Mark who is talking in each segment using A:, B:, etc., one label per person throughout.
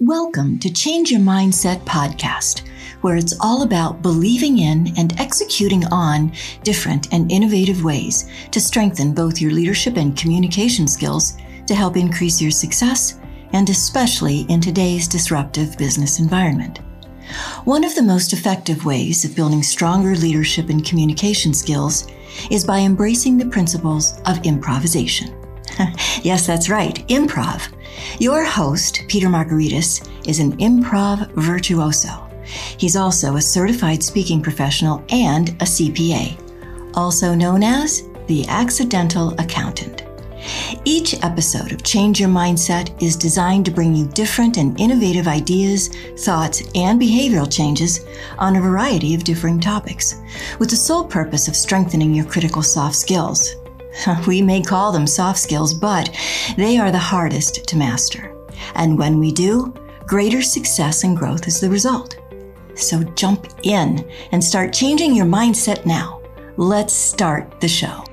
A: Welcome to Change Your Mindset podcast, where it's all about believing in and executing on different and innovative ways to strengthen both your leadership and communication skills to help increase your success, and especially in today's disruptive business environment. One of the most effective ways of building stronger leadership and communication skills is by embracing the principles of improvisation. yes, that's right, improv. Your host, Peter Margaritis, is an improv virtuoso. He's also a certified speaking professional and a CPA, also known as the accidental accountant. Each episode of Change Your Mindset is designed to bring you different and innovative ideas, thoughts, and behavioral changes on a variety of differing topics, with the sole purpose of strengthening your critical soft skills. We may call them soft skills, but they are the hardest to master. And when we do, greater success and growth is the result. So jump in and start changing your mindset now. Let's start the show.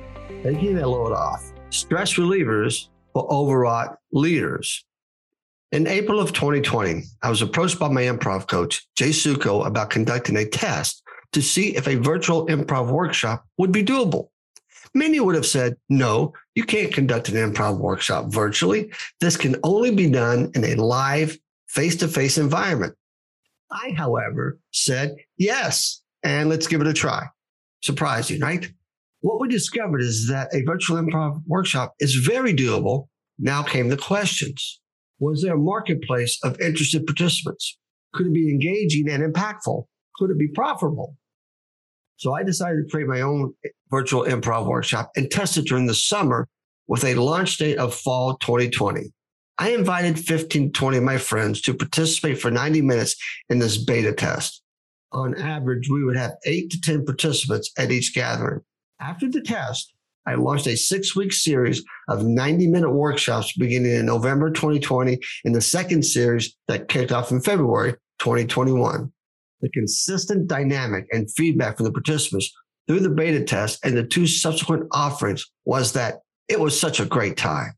B: Taking that load off. Stress relievers for overwrought leaders. In April of 2020, I was approached by my improv coach, Jay Sukow, about conducting a test to see if a virtual improv workshop would be doable. Many would have said, no, you can't conduct an improv workshop virtually. This can only be done in a live, face to face environment. I, however, said, yes, and let's give it a try. Surprising, right? What we discovered is that a virtual improv workshop is very doable. Now came the questions. Was there a marketplace of interested participants? Could it be engaging and impactful? Could it be profitable? So I decided to create my own virtual improv workshop and test it during the summer with a launch date of fall 2020. I invited 15, 20 of my friends to participate for 90 minutes in this beta test. On average, we would have eight to 10 participants at each gathering. After the test, I launched a six week series of 90 minute workshops beginning in November 2020 and the second series that kicked off in February 2021. The consistent dynamic and feedback from the participants through the beta test and the two subsequent offerings was that it was such a great time.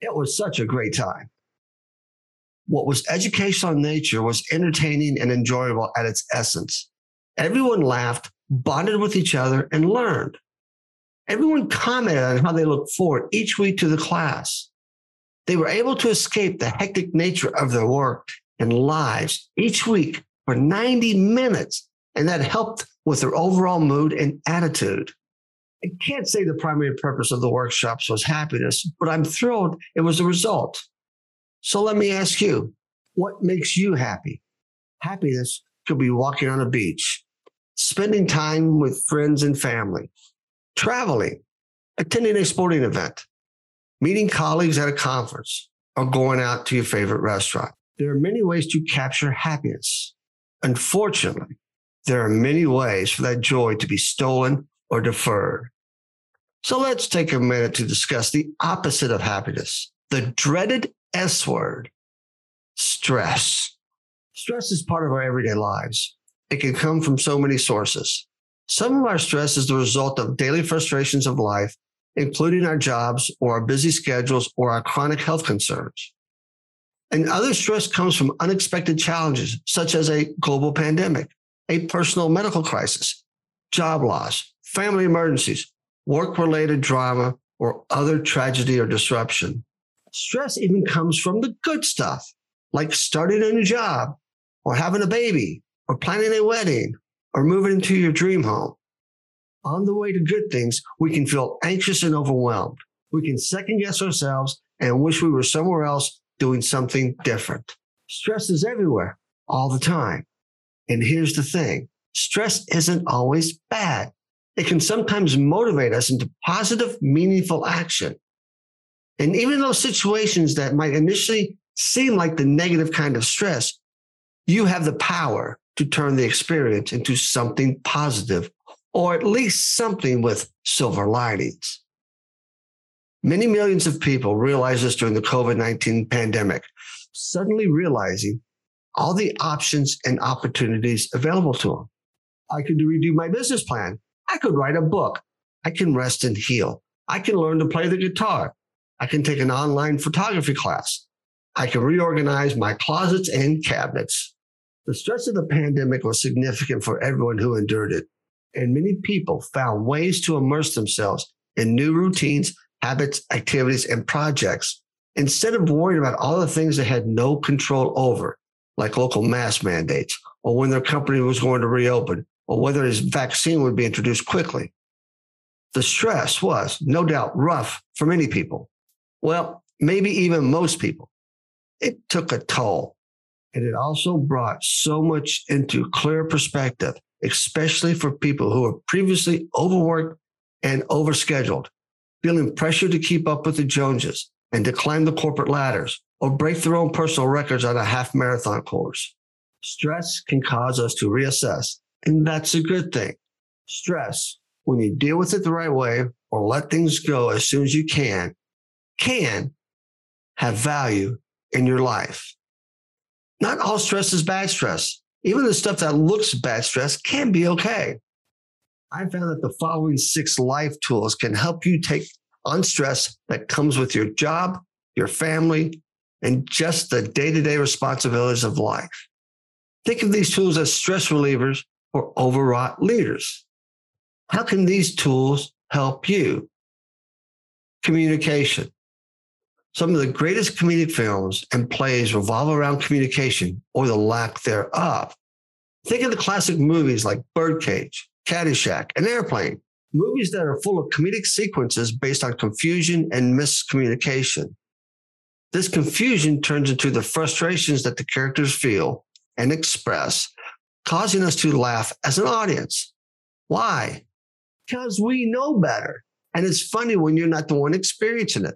B: It was such a great time. What was educational in nature was entertaining and enjoyable at its essence. Everyone laughed, bonded with each other, and learned. Everyone commented on how they looked forward each week to the class. They were able to escape the hectic nature of their work and lives each week for 90 minutes, and that helped with their overall mood and attitude. I can't say the primary purpose of the workshops was happiness, but I'm thrilled it was a result. So let me ask you, what makes you happy? Happiness could be walking on a beach, spending time with friends and family, traveling, attending a sporting event, meeting colleagues at a conference, or going out to your favorite restaurant. There are many ways to capture happiness. Unfortunately, there are many ways for that joy to be stolen or deferred. So let's take a minute to discuss the opposite of happiness, the dreaded S word, stress. Stress is part of our everyday lives. It can come from so many sources. Some of our stress is the result of daily frustrations of life, including our jobs or our busy schedules or our chronic health concerns. And other stress comes from unexpected challenges, such as a global pandemic, a personal medical crisis, job loss, family emergencies, work related drama, or other tragedy or disruption. Stress even comes from the good stuff, like starting a new job or having a baby or planning a wedding or moving into your dream home. On the way to good things, we can feel anxious and overwhelmed. We can second guess ourselves and wish we were somewhere else doing something different. Stress is everywhere all the time. And here's the thing stress isn't always bad. It can sometimes motivate us into positive, meaningful action. And even those situations that might initially seem like the negative kind of stress, you have the power to turn the experience into something positive, or at least something with silver linings. Many millions of people realized this during the COVID 19 pandemic, suddenly realizing all the options and opportunities available to them. I could redo my business plan. I could write a book. I can rest and heal. I can learn to play the guitar. I can take an online photography class. I can reorganize my closets and cabinets. The stress of the pandemic was significant for everyone who endured it, and many people found ways to immerse themselves in new routines, habits, activities, and projects instead of worrying about all the things they had no control over, like local mask mandates, or when their company was going to reopen, or whether his vaccine would be introduced quickly. The stress was, no doubt, rough for many people. Well, maybe even most people. It took a toll. And it also brought so much into clear perspective, especially for people who were previously overworked and overscheduled, feeling pressure to keep up with the Joneses and to climb the corporate ladders or break their own personal records on a half marathon course. Stress can cause us to reassess, and that's a good thing. Stress, when you deal with it the right way or let things go as soon as you can, can have value in your life. Not all stress is bad stress. Even the stuff that looks bad stress can be okay. I found that the following six life tools can help you take on stress that comes with your job, your family, and just the day to day responsibilities of life. Think of these tools as stress relievers for overwrought leaders. How can these tools help you? Communication. Some of the greatest comedic films and plays revolve around communication or the lack thereof. Think of the classic movies like Birdcage, Caddyshack, and Airplane, movies that are full of comedic sequences based on confusion and miscommunication. This confusion turns into the frustrations that the characters feel and express, causing us to laugh as an audience. Why? Because we know better. And it's funny when you're not the one experiencing it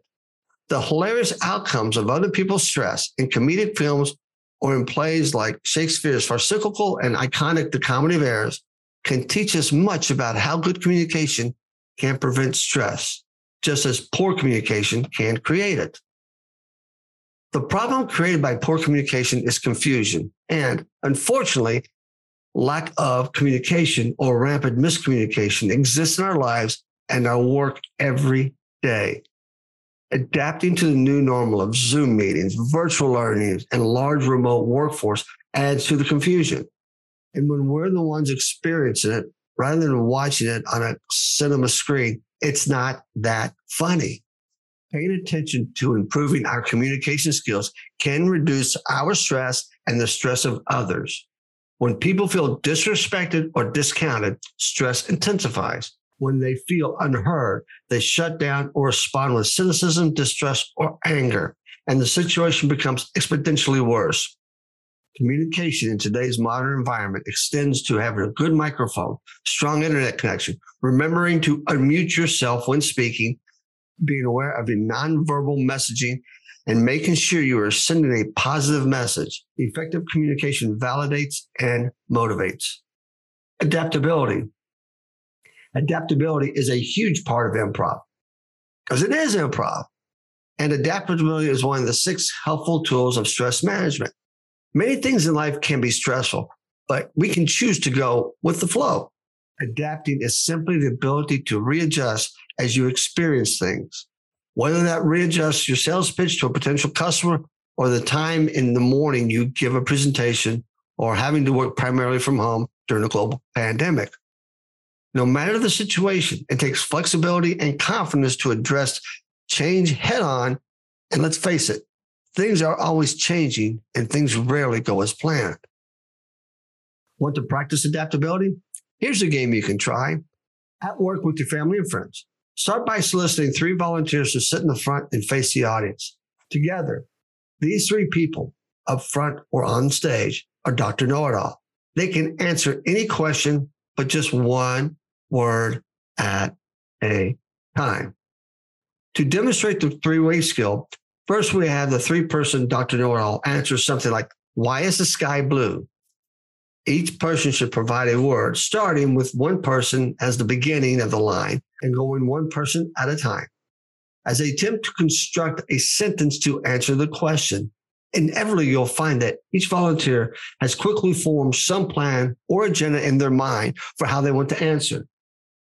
B: the hilarious outcomes of other people's stress in comedic films or in plays like Shakespeare's farcical and iconic The Comedy of Errors can teach us much about how good communication can prevent stress, just as poor communication can create it. The problem created by poor communication is confusion and, unfortunately, lack of communication or rampant miscommunication exists in our lives and our work every day adapting to the new normal of Zoom meetings, virtual learning, and large remote workforce adds to the confusion. And when we're the ones experiencing it, rather than watching it on a cinema screen, it's not that funny. Paying attention to improving our communication skills can reduce our stress and the stress of others. When people feel disrespected or discounted, stress intensifies when they feel unheard, they shut down or respond with cynicism, distrust, or anger, and the situation becomes exponentially worse. Communication in today's modern environment extends to having a good microphone, strong internet connection, remembering to unmute yourself when speaking, being aware of your nonverbal messaging, and making sure you are sending a positive message. Effective communication validates and motivates. Adaptability. Adaptability is a huge part of improv because it is improv. And adaptability is one of the six helpful tools of stress management. Many things in life can be stressful, but we can choose to go with the flow. Adapting is simply the ability to readjust as you experience things, whether that readjusts your sales pitch to a potential customer or the time in the morning you give a presentation or having to work primarily from home during a global pandemic. No matter the situation, it takes flexibility and confidence to address change head on. And let's face it, things are always changing and things rarely go as planned. Want to practice adaptability? Here's a game you can try at work with your family and friends. Start by soliciting three volunteers to sit in the front and face the audience. Together, these three people, up front or on stage, are Dr. Know It All. They can answer any question, but just one word at a time. To demonstrate the three way skill, first we have the three person Dr. All answer something like, Why is the sky blue? Each person should provide a word, starting with one person as the beginning of the line and going one person at a time. As they attempt to construct a sentence to answer the question, inevitably you'll find that each volunteer has quickly formed some plan or agenda in their mind for how they want to answer.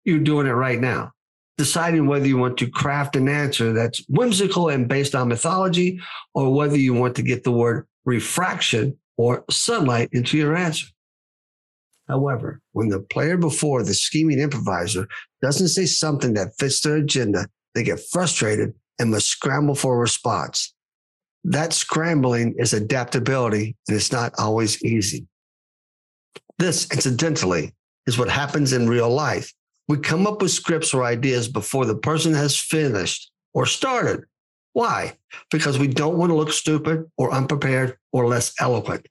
B: You're doing it right now, deciding whether you want to craft an answer that's whimsical and based on mythology, or whether you want to get the word refraction or sunlight into your answer. However, when the player before the scheming improviser doesn't say something that fits their agenda, they get frustrated and must scramble for a response. That scrambling is adaptability, and it's not always easy. This, incidentally, is what happens in real life. We come up with scripts or ideas before the person has finished or started. Why? Because we don't want to look stupid or unprepared or less eloquent.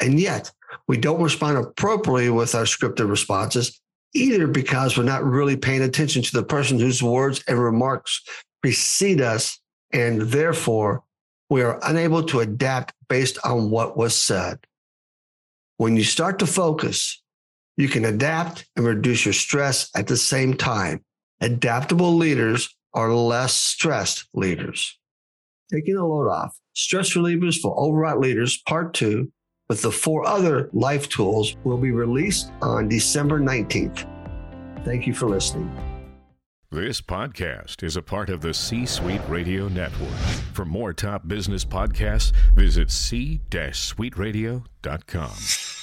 B: And yet, we don't respond appropriately with our scripted responses, either because we're not really paying attention to the person whose words and remarks precede us, and therefore we are unable to adapt based on what was said. When you start to focus, you can adapt and reduce your stress at the same time. Adaptable leaders are less stressed leaders. Taking the load off, stress relievers for overwrought leaders, part two, with the four other life tools will be released on December 19th. Thank you for listening.
C: This podcast is a part of the C Suite Radio Network. For more top business podcasts, visit c-suiteradio.com.